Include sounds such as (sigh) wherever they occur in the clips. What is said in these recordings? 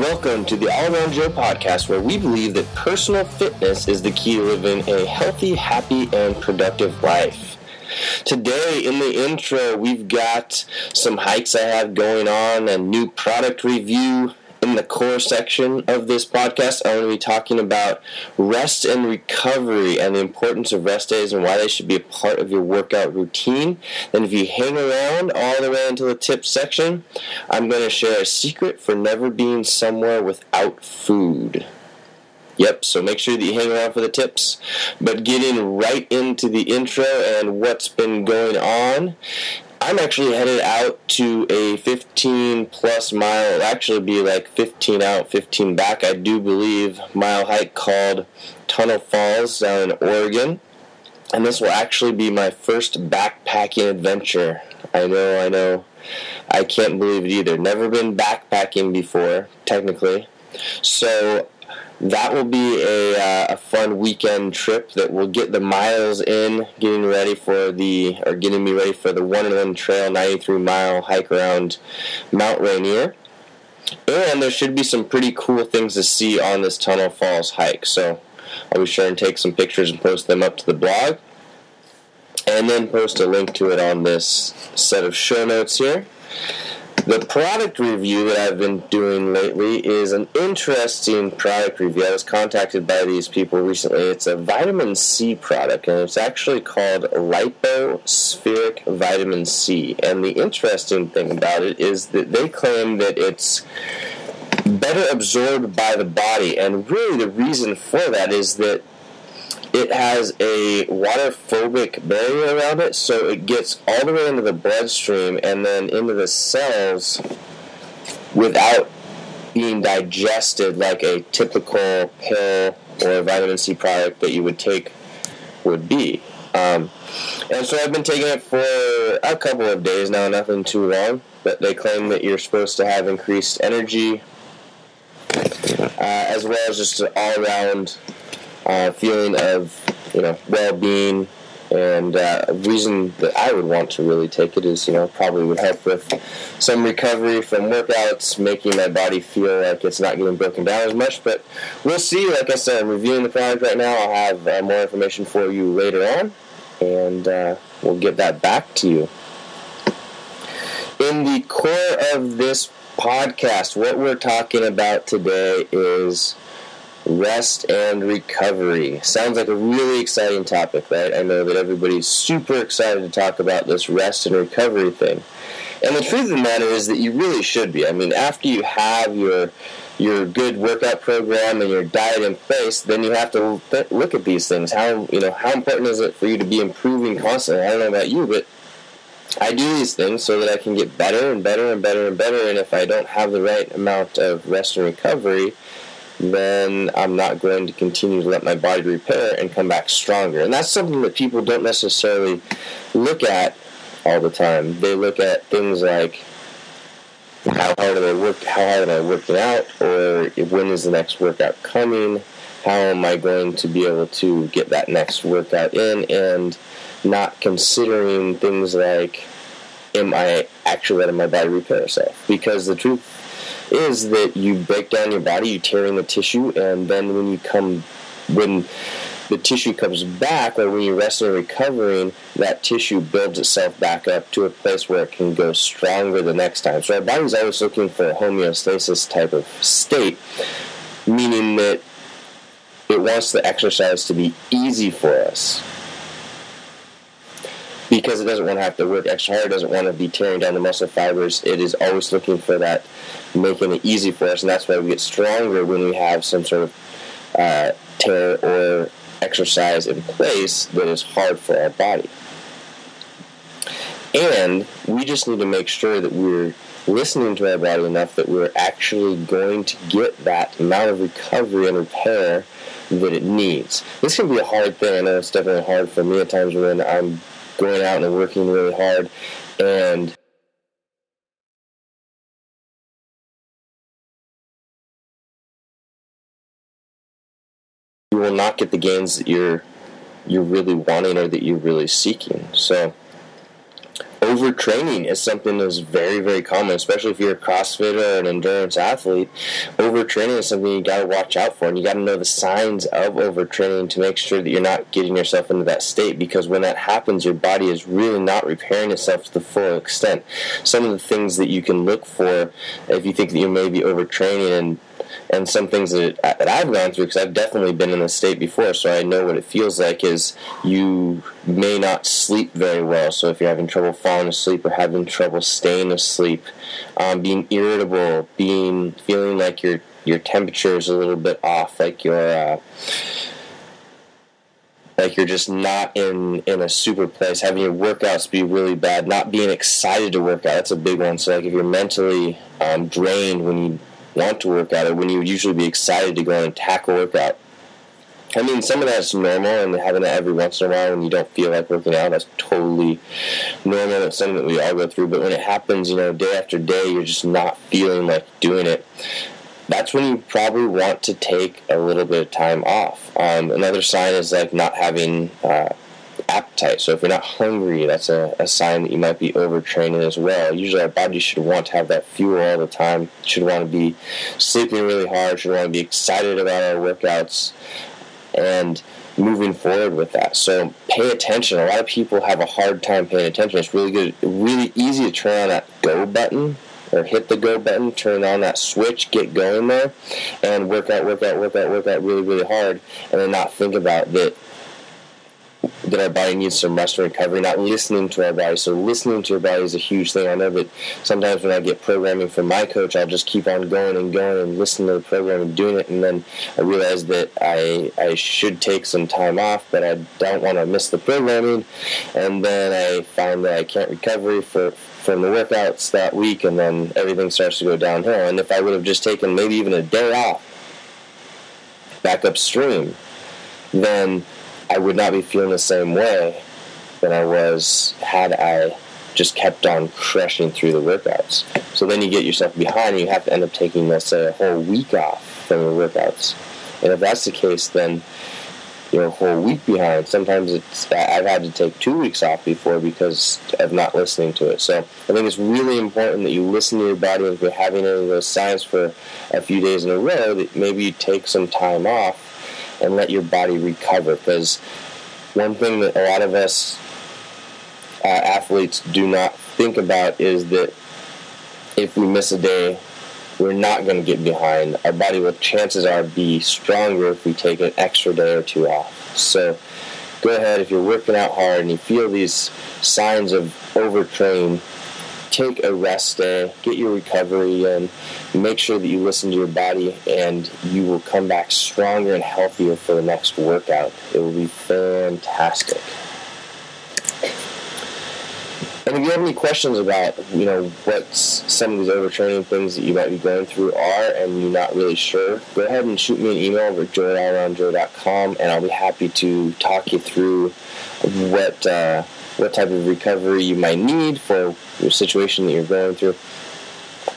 Welcome to the All Around Joe podcast, where we believe that personal fitness is the key to living a healthy, happy, and productive life. Today, in the intro, we've got some hikes I have going on, a new product review, in the core section of this podcast, I'm going to be talking about rest and recovery and the importance of rest days and why they should be a part of your workout routine. Then, if you hang around all the way until the tips section, I'm going to share a secret for never being somewhere without food. Yep, so make sure that you hang around for the tips. But getting right into the intro and what's been going on I'm actually headed out to a 15 plus mile, it'll actually be like 15 out, 15 back, I do believe, mile hike called Tunnel Falls down in Oregon. And this will actually be my first backpacking adventure. I know, I know. I can't believe it either. Never been backpacking before, technically. So that will be a, uh, a fun weekend trip that will get the miles in, getting ready for the, or getting me ready for the Wonderland trail 93 mile hike around Mount Rainier. And there should be some pretty cool things to see on this Tunnel Falls hike. So I'll be sure and take some pictures and post them up to the blog. And then post a link to it on this set of show notes here. The product review that I've been doing lately is an interesting product review. I was contacted by these people recently. It's a vitamin C product, and it's actually called Lypo-Spheric Vitamin C. And the interesting thing about it is that they claim that it's better absorbed by the body, and really the reason for that is that it has a waterphobic barrier around it, so it gets all the way into the bloodstream and then into the cells without being digested like a typical pill or vitamin C product that you would take would be. Um, and so I've been taking it for a couple of days now, nothing too long, but they claim that you're supposed to have increased energy uh, as well as just an all around uh, feeling of you know well-being and uh, reason that I would want to really take it is, you know, probably would help with some recovery from workouts, making my body feel like it's not getting broken down as much. But we'll see. Like I said, I'm reviewing the product right now. I'll have uh, more information for you later on, and uh, we'll get that back to you. In the core of this podcast, what we're talking about today is rest and recovery. Sounds like a really exciting topic, right? I know that everybody's super excited to talk about this rest and recovery thing. And the truth of the matter is that you really should be. I mean, after you have your your good workout program and your diet in place, then you have to look at these things. How you know how important is it for you to be improving constantly? I don't know about you, but I do these things so that I can get better and better and better and better. And if I don't have the right amount of rest and recovery, then I'm not going to continue to let my body repair and come back stronger. And that's something that people don't necessarily look at all the time. They look at things like how hard am I work how hard am I working out or when is the next workout coming? How am I going to be able to get that next workout in and not considering things like am I actually letting my body repair itself? Because the truth is that you break down your body, you tear in the tissue, and then when you come, when the tissue comes back, or when you're resting and recovering, that tissue builds itself back up to a place where it can go stronger the next time. So our body's always looking for a homeostasis type of state, meaning that it wants the exercise to be easy for us because it doesn't want to have to work extra hard, doesn't want to be tearing down the muscle fibers. It is always looking for that, making it easy for us, and that's why we get stronger when we have some sort of uh, tear or exercise in place that is hard for our body. And we just need to make sure that we're listening to our body enough that we're actually going to get that amount of recovery and repair that it needs. This can be a hard thing. I know it's definitely hard for me at times when I'm going out and working really hard and you will not get the gains that you're you're really wanting or that you're really seeking. So overtraining is something that's very, very common, especially if you're a CrossFitter or an endurance athlete. Overtraining is something you got to watch out for, and you got to know the signs of overtraining to make sure that you're not getting yourself into that state. Because when that happens, your body is really not repairing itself to the full extent. Some of the things that you can look for if you think that you may be overtraining and and some things that, that I've gone through, because I've definitely been in this state before, so I know what it feels like, is you may not sleep very well. So if you're having trouble falling asleep or having trouble staying asleep, um, being irritable, being feeling like your your temperature is a little bit off, like your uh, like you're just not in in a super place having your workouts be really bad not being excited to work out that's a big one so like if you're mentally um, drained when you want to work out or when you would usually be excited to go on and tackle workout. I mean, some of that's normal, and having that every once in a while when you don't feel like working out, that's totally normal. It's something that we all go through. But when it happens, you know, day after day, you're just not feeling like doing it. That's when you probably want to take a little bit of time off. Um, another sign is like not having uh, appetite. So if you're not hungry, that's a, a sign that you might be overtraining as well. Usually our body should want to have that fuel all the time, should want to be sleeping really hard, should want to be excited about our workouts and moving forward with that. So pay attention. A lot of people have a hard time paying attention. It's really good, really easy to turn on that go button or hit the go button, turn on that switch, get going there, and work out, work out, work out, work out really, really hard, and then not think about that that our body needs some rest and recovery, not listening to our body. So listening to your body is a huge thing. I know that sometimes when I get programming from my coach, I'll just keep on going and going and listening to the program and doing it, and then I realize that I I should take some time off, but I don't want to miss the programming, and then I find that I can't recover for from the workouts that week, and then everything starts to go downhill. And if I would have just taken maybe even a day off back upstream, then I would not be feeling the same way than I was had I just kept on crushing through the workouts. So then you get yourself behind and you have to end up taking, let's say, a whole week off from the workouts. And if that's the case, then you're a whole week behind. Sometimes it's I've had to take two weeks off before because of not listening to it. So I think it's really important that you listen to your body. If you're having any of those signs for a few days in a row, that maybe you take some time off and let your body recover. Because one thing that a lot of us uh, athletes do not think about is that if we miss a day, we're not going to get behind. Our body will, chances are, be stronger if we take an extra day or two off. So go ahead, if you're working out hard and you feel these signs of overtraining, take a rest day, get your recovery in, make sure that you listen to your body, and you will come back stronger and healthier for the next workout. It will be fantastic. And if you have any questions about, you know, what some of these overtraining things that you might be going through are and you're not really sure, go ahead and shoot me an email over at joe.com and I'll be happy to talk you through what uh, what type of recovery you might need for your situation that you're going through,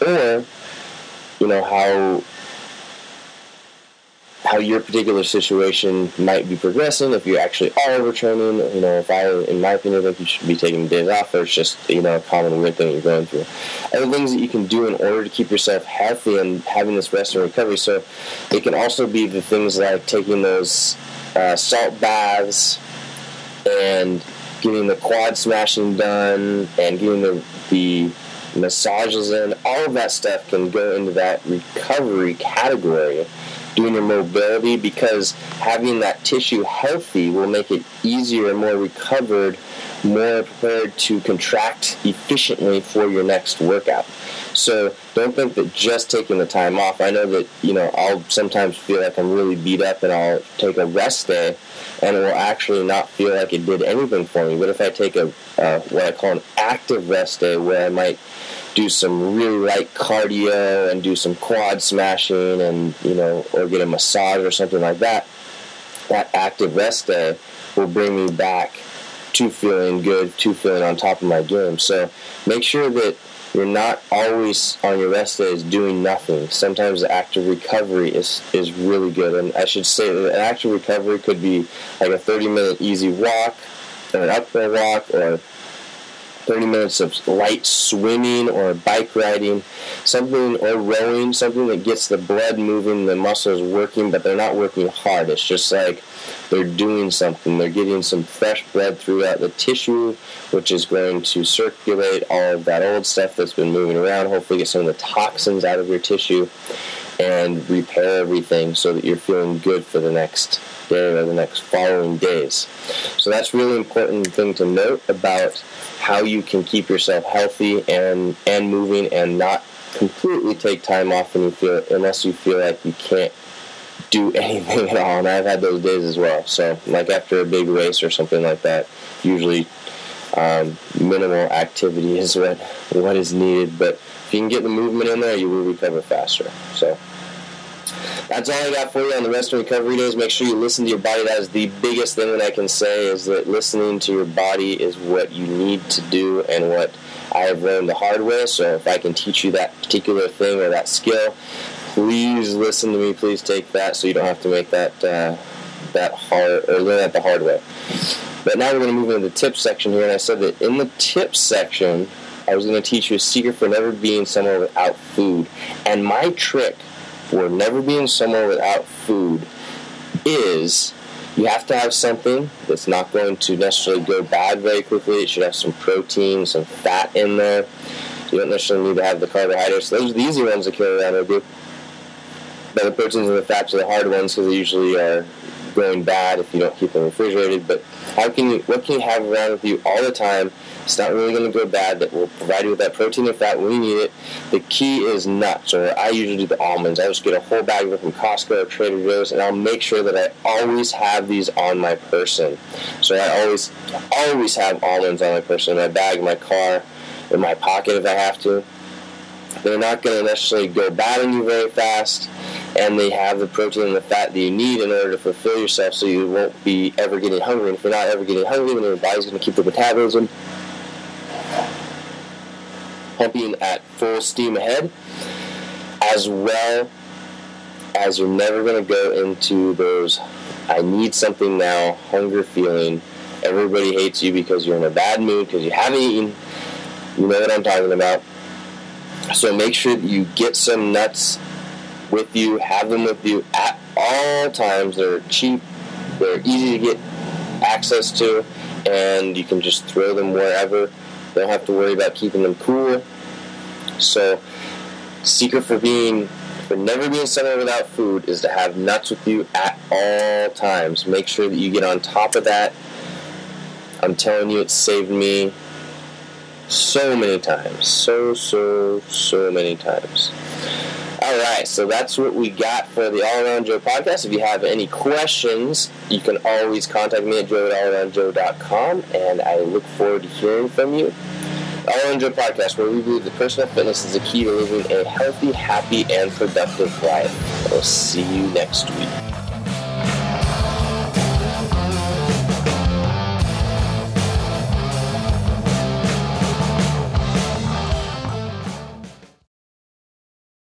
or you know how how your particular situation might be progressing. If you actually are overtraining, you know, if I, in my opinion, think you should be taking days off, or it's just you know a common weird thing you're going through. Other things that you can do in order to keep yourself healthy and having this rest and recovery. So it can also be the things like taking those uh, salt baths and getting the quad smashing done and getting the, the massages in, all of that stuff can go into that recovery category. Doing your mobility because having that tissue healthy will make it easier and more recovered, more prepared to contract efficiently for your next workout. So don't think that just taking the time off. I know that you know I'll sometimes feel like I'm really beat up and I'll take a rest day and it will actually not feel like it did anything for me. But if I take a uh, what I call an active rest day, where I might do some really light cardio and do some quad smashing, and you know, or get a massage or something like that, that active rest day will bring me back to feeling good, to feeling on top of my game. So make sure that you're not always on your rest days doing nothing. Sometimes the active recovery is, is really good. And I should say that an active recovery could be like a 30 minute easy walk, or an uphill walk, or 30 minutes of light swimming or bike riding, something or rowing, something that gets the blood moving, the muscles working, but they're not working hard. It's just like they're doing something. They're getting some fresh blood throughout the tissue, which is going to circulate all of that old stuff that's been moving around, hopefully get some of the toxins out of your tissue and repair everything so that you're feeling good for the next day or the next following days. So that's really important thing to note about how you can keep yourself healthy and and moving and not completely take time off when you feel unless you feel like you can't do (laughs) anything at all. And I've had those days as well. So like after a big race or something like that, usually um, minimal activity is what what is needed. But if you can get the movement in there, you will recover faster. So that's all I got for you on the rest of recovery days. Make sure you listen to your body. That is the biggest thing that I can say is that listening to your body is what you need to do and what I have learned the hard way. So if I can teach you that particular thing or that skill, please listen to me. Please take that so you don't have to make that uh, that hard or learn that the hard way. But now we're going to move into the tips section here, and I said that in the tips section, I was going to teach you a secret for never being somewhere without food. And my trick for never being somewhere without food is you have to have something that's not going to necessarily go bad very quickly. It should have some protein, some fat in there. You don't necessarily need to have the carbohydrates. Those are the easy ones to carry around with you. But the proteins and the fats are the hard ones because they usually are going bad if you don't keep them refrigerated. But how can you? What can you have around with you all the time? It's not really going to go bad. That will provide you with that protein and fat when you need it. The key is nuts, or I usually do the almonds. I just get a whole bag of them from Costco or Trader Joe's, and I'll make sure that I always have these on my person. So I always, always have almonds on my person, in my bag, in my car, in my pocket if I have to. They're not going to necessarily go bad on you very fast and they have the protein and the fat that you need in order to fulfill yourself so you won't be ever getting hungry. And if you're not ever getting hungry, then your body's going to keep the metabolism pumping at full steam ahead, as well as you're never going to go into those I need something now hunger feeling. Everybody hates you because you're in a bad mood because you haven't eaten. You know what I'm talking about. So make sure you get some nuts with you, have them with you at all times. They're cheap, they're easy to get access to, and you can just throw them wherever. Don't have to worry about keeping them cool. So, secret for being for never being somewhere without food is to have nuts with you at all times. Make sure that you get on top of that. I'm telling you, it saved me so many times. So, so, so many times. All right, so that's what we got for the All Around Joe podcast. If you have any questions, you can always contact me at joe at allaroundjoe.com, and I look forward to hearing from you. All Around Joe podcast, where we believe that personal fitness is the key to living a healthy, happy, and productive life. We'll see you next week.